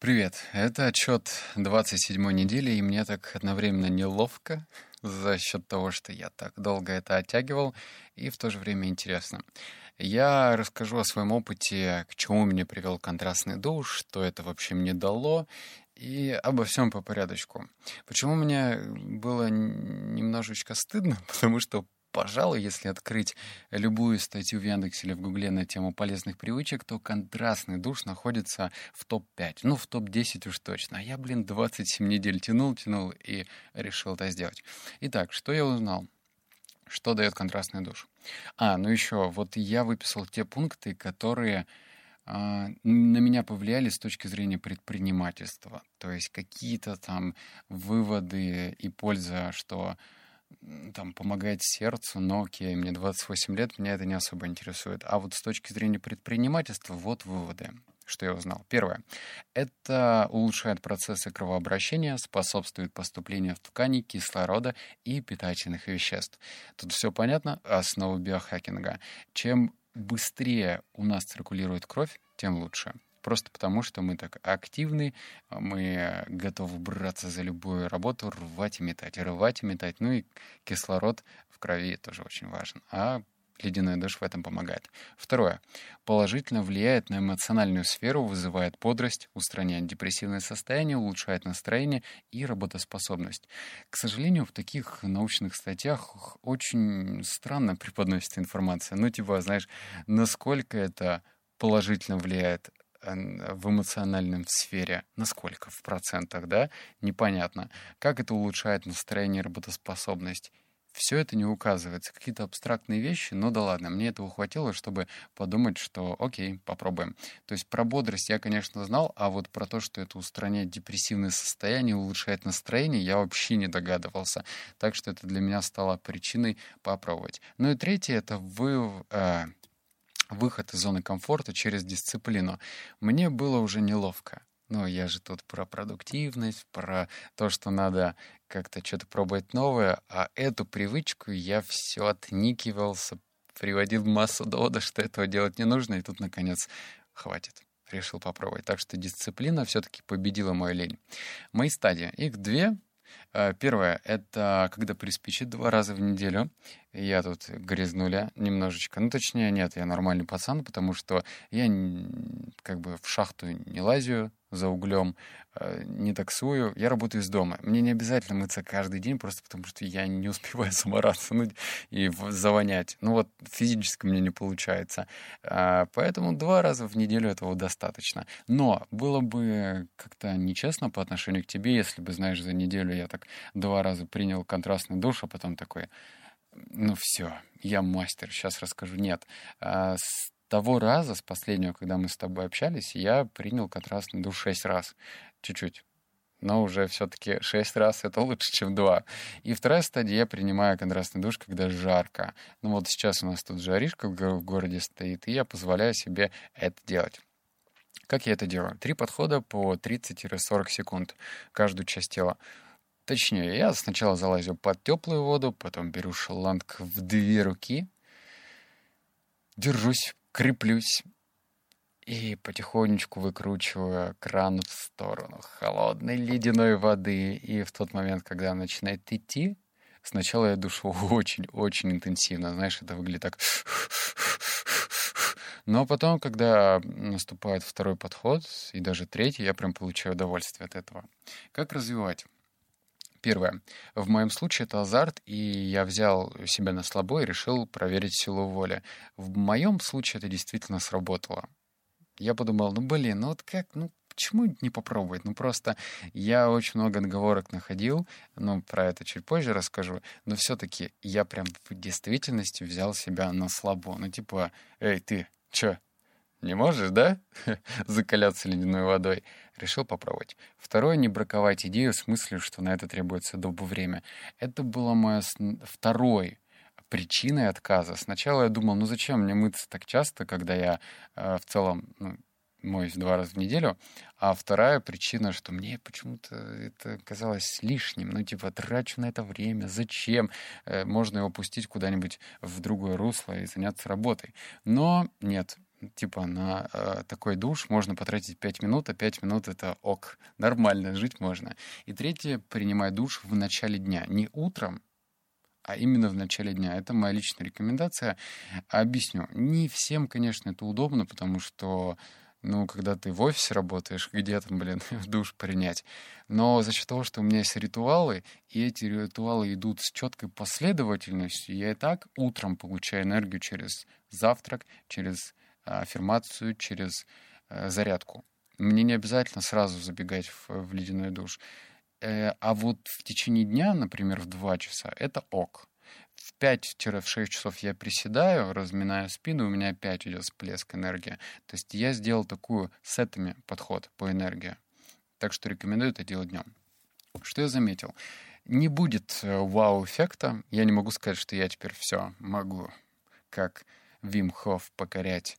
Привет, это отчет 27 недели, и мне так одновременно неловко за счет того, что я так долго это оттягивал, и в то же время интересно. Я расскажу о своем опыте, к чему меня привел контрастный душ, что это вообще мне дало, и обо всем по порядочку. Почему мне было немножечко стыдно? Потому что Пожалуй, если открыть любую статью в Яндексе или в Гугле на тему полезных привычек, то контрастный душ находится в топ-5. Ну, в топ-10 уж точно. А я, блин, 27 недель тянул, тянул и решил это сделать. Итак, что я узнал? Что дает контрастный душ? А, ну еще, вот я выписал те пункты, которые а, на меня повлияли с точки зрения предпринимательства. То есть какие-то там выводы и польза, что там помогает сердцу, но окей, мне 28 лет, меня это не особо интересует. А вот с точки зрения предпринимательства, вот выводы, что я узнал. Первое. Это улучшает процессы кровообращения, способствует поступлению в ткани кислорода и питательных веществ. Тут все понятно, основа биохакинга. Чем быстрее у нас циркулирует кровь, тем лучше. Просто потому, что мы так активны, мы готовы браться за любую работу, рвать и метать, рвать и метать. Ну и кислород в крови тоже очень важен. А ледяной душ в этом помогает. Второе. Положительно влияет на эмоциональную сферу, вызывает бодрость, устраняет депрессивное состояние, улучшает настроение и работоспособность. К сожалению, в таких научных статьях очень странно преподносится информация. Ну, типа, знаешь, насколько это положительно влияет в эмоциональном сфере, насколько в процентах, да, непонятно. Как это улучшает настроение работоспособность? Все это не указывается. Какие-то абстрактные вещи, но да ладно, мне этого хватило, чтобы подумать, что окей, попробуем. То есть про бодрость я, конечно, знал, а вот про то, что это устраняет депрессивное состояние, улучшает настроение, я вообще не догадывался. Так что это для меня стало причиной попробовать. Ну и третье, это вы... Э, выход из зоны комфорта через дисциплину. Мне было уже неловко. Но я же тут про продуктивность, про то, что надо как-то что-то пробовать новое, а эту привычку я все отникивался, приводил массу доводов, что этого делать не нужно, и тут, наконец, хватит. Решил попробовать. Так что дисциплина все-таки победила мою лень. Мои стадии. Их две. Э, первое — это когда приспичит два раза в неделю. Я тут грязнуля немножечко. Ну, точнее, нет, я нормальный пацан, потому что я как бы в шахту не лазю за углем, э, не таксую. Я работаю из дома. Мне не обязательно мыться каждый день, просто потому что я не успеваю замораться ну, и завонять. Ну вот физически мне не получается. А, поэтому два раза в неделю этого достаточно. Но было бы как-то нечестно по отношению к тебе, если бы, знаешь, за неделю я так два раза принял контрастный душ, а потом такой ну все, я мастер, сейчас расскажу. Нет, а, того раза, с последнего, когда мы с тобой общались, я принял контрастный душ шесть раз, чуть-чуть. Но уже все-таки шесть раз это лучше, чем два. И вторая стадия, я принимаю контрастный душ, когда жарко. Ну вот сейчас у нас тут жаришка в городе стоит, и я позволяю себе это делать. Как я это делаю? Три подхода по 30-40 секунд каждую часть тела. Точнее, я сначала залазю под теплую воду, потом беру шланг в две руки, держусь, креплюсь и потихонечку выкручиваю кран в сторону холодной ледяной воды. И в тот момент, когда она начинает идти, сначала я душу очень-очень интенсивно. Знаешь, это выглядит так... Но потом, когда наступает второй подход и даже третий, я прям получаю удовольствие от этого. Как развивать? Первое. В моем случае это азарт, и я взял себя на слабо и решил проверить силу воли. В моем случае это действительно сработало. Я подумал, ну блин, ну вот как, ну почему не попробовать? Ну просто я очень много отговорок находил, ну про это чуть позже расскажу, но все-таки я прям в действительности взял себя на слабо. Ну типа, эй, ты, чё, не можешь, да? Закаляться ледяной водой. Решил попробовать. Второе, не браковать идею с мыслью, что на это требуется долго время. Это было мое второй причиной отказа. Сначала я думал, ну зачем мне мыться так часто, когда я э, в целом ну, моюсь два раза в неделю. А вторая причина, что мне почему-то это казалось лишним. Ну, типа, трачу на это время, зачем? Э, можно его пустить куда-нибудь в другое русло и заняться работой. Но нет, типа на э, такой душ можно потратить 5 минут, а 5 минут это ок, нормально, жить можно. И третье, принимай душ в начале дня, не утром, а именно в начале дня. Это моя личная рекомендация. Объясню. Не всем, конечно, это удобно, потому что ну, когда ты в офисе работаешь, где там, блин, в душ принять. Но за счет того, что у меня есть ритуалы, и эти ритуалы идут с четкой последовательностью, я и так утром получаю энергию через завтрак, через аффирмацию, через а, зарядку. Мне не обязательно сразу забегать в, в ледяной душ. Э, а вот в течение дня, например, в 2 часа, это ок в 5-6 часов я приседаю, разминаю спину, у меня опять идет всплеск энергии. То есть я сделал такую сетами подход по энергии. Так что рекомендую это делать днем. Что я заметил? Не будет э, вау-эффекта. Я не могу сказать, что я теперь все могу, как Вим покорять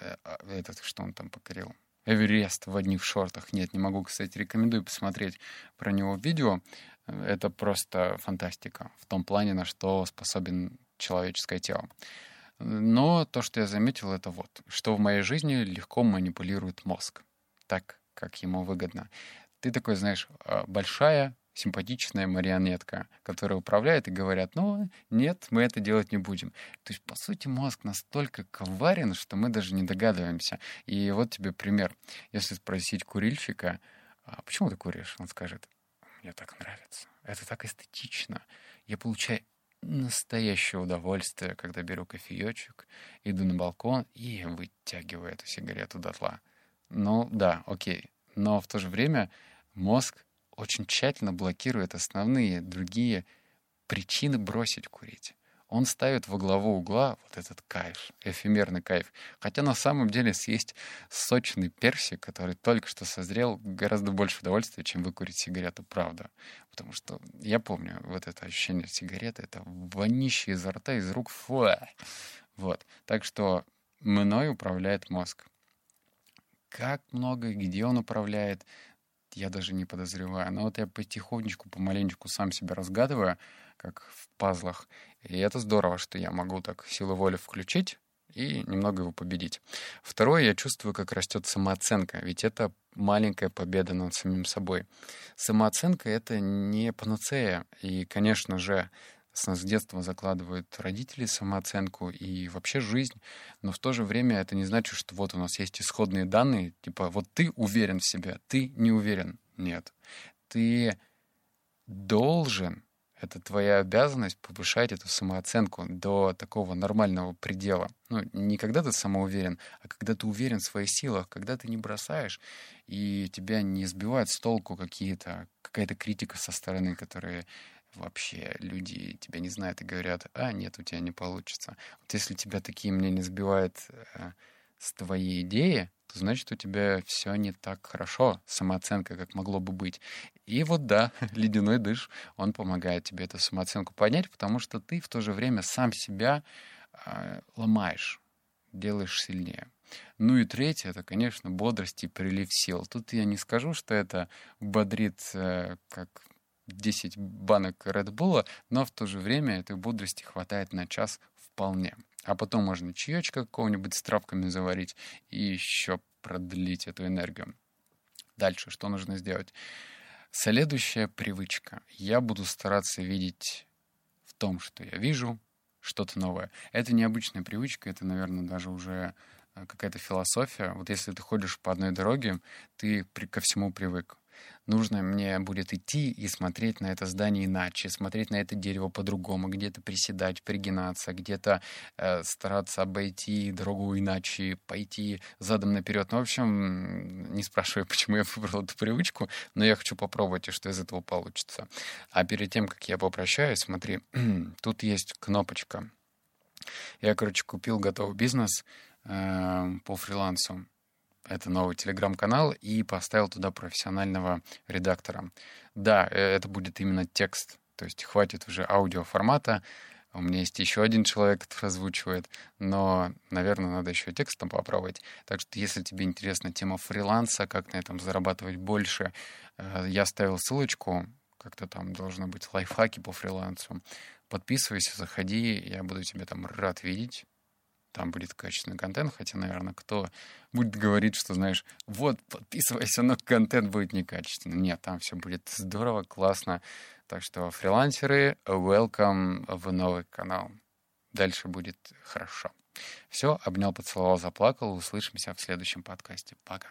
э, а, этот, что он там покорил, Эверест в одних шортах. Нет, не могу, кстати, рекомендую посмотреть про него видео. Это просто фантастика в том плане, на что способен человеческое тело. Но то, что я заметил, это вот, что в моей жизни легко манипулирует мозг, так, как ему выгодно. Ты такой, знаешь, а, большая, симпатичная марионетка, которая управляет и говорят, ну, нет, мы это делать не будем. То есть, по сути, мозг настолько коварен, что мы даже не догадываемся. И вот тебе пример. Если спросить курильщика, а почему ты куришь? Он скажет, мне так нравится. Это так эстетично. Я получаю настоящее удовольствие, когда беру кофеечек, иду на балкон и вытягиваю эту сигарету дотла. Ну да, окей. Но в то же время мозг очень тщательно блокирует основные другие причины бросить курить он ставит во главу угла вот этот кайф, эфемерный кайф. Хотя на самом деле съесть сочный персик, который только что созрел, гораздо больше удовольствия, чем выкурить сигарету, правда. Потому что я помню вот это ощущение сигареты, это вонище изо рта, из рук, фу. Вот. Так что мной управляет мозг. Как много и где он управляет, я даже не подозреваю. Но вот я потихонечку, помаленечку сам себя разгадываю, как в пазлах. И это здорово, что я могу так силу воли включить и немного его победить. Второе, я чувствую, как растет самооценка, ведь это маленькая победа над самим собой. Самооценка — это не панацея, и, конечно же, с детства закладывают родители самооценку и вообще жизнь, но в то же время это не значит, что вот у нас есть исходные данные, типа вот ты уверен в себе, ты не уверен. Нет. Ты должен это твоя обязанность повышать эту самооценку до такого нормального предела. Ну, не когда ты самоуверен, а когда ты уверен в своих силах, когда ты не бросаешь, и тебя не сбивают с толку какие-то, какая-то критика со стороны, которые вообще люди тебя не знают и говорят, а, нет, у тебя не получится. Вот если тебя такие мнения сбивают э, с твоей идеи, то значит у тебя все не так хорошо, самооценка, как могло бы быть. И вот да, ледяной дыш, он помогает тебе эту самооценку поднять, потому что ты в то же время сам себя э, ломаешь, делаешь сильнее. Ну и третье, это, конечно, бодрость и прилив сил. Тут я не скажу, что это бодрит э, как 10 банок Red Bull, но в то же время этой бодрости хватает на час вполне. А потом можно чаечка какого-нибудь с травками заварить и еще продлить эту энергию. Дальше что нужно сделать? Следующая привычка. Я буду стараться видеть в том, что я вижу, что-то новое. Это необычная привычка, это, наверное, даже уже э, какая-то философия. Вот если ты ходишь по одной дороге, ты ко всему привык нужно мне будет идти и смотреть на это здание иначе, смотреть на это дерево по-другому, где-то приседать, пригинаться, где-то э, стараться обойти дорогу иначе, пойти задом наперед. Ну, в общем, не спрашиваю, почему я выбрал эту привычку, но я хочу попробовать, и что из этого получится. А перед тем, как я попрощаюсь, смотри, тут есть кнопочка. Я, короче, купил готовый бизнес э, по фрилансу это новый телеграм-канал, и поставил туда профессионального редактора. Да, э, это будет именно текст, то есть хватит уже аудиоформата. У меня есть еще один человек, который озвучивает, но, наверное, надо еще текстом попробовать. Так что, если тебе интересна тема фриланса, как на этом зарабатывать больше, э, я ставил ссылочку, как-то там должно быть лайфхаки по фрилансу. Подписывайся, заходи, я буду тебя там рад видеть. Там будет качественный контент, хотя, наверное, кто будет говорить, что, знаешь, вот, подписывайся, но контент будет некачественный. Нет, там все будет здорово, классно. Так что фрилансеры, welcome в новый канал. Дальше будет хорошо. Все, обнял, поцеловал, заплакал. Услышимся в следующем подкасте. Пока.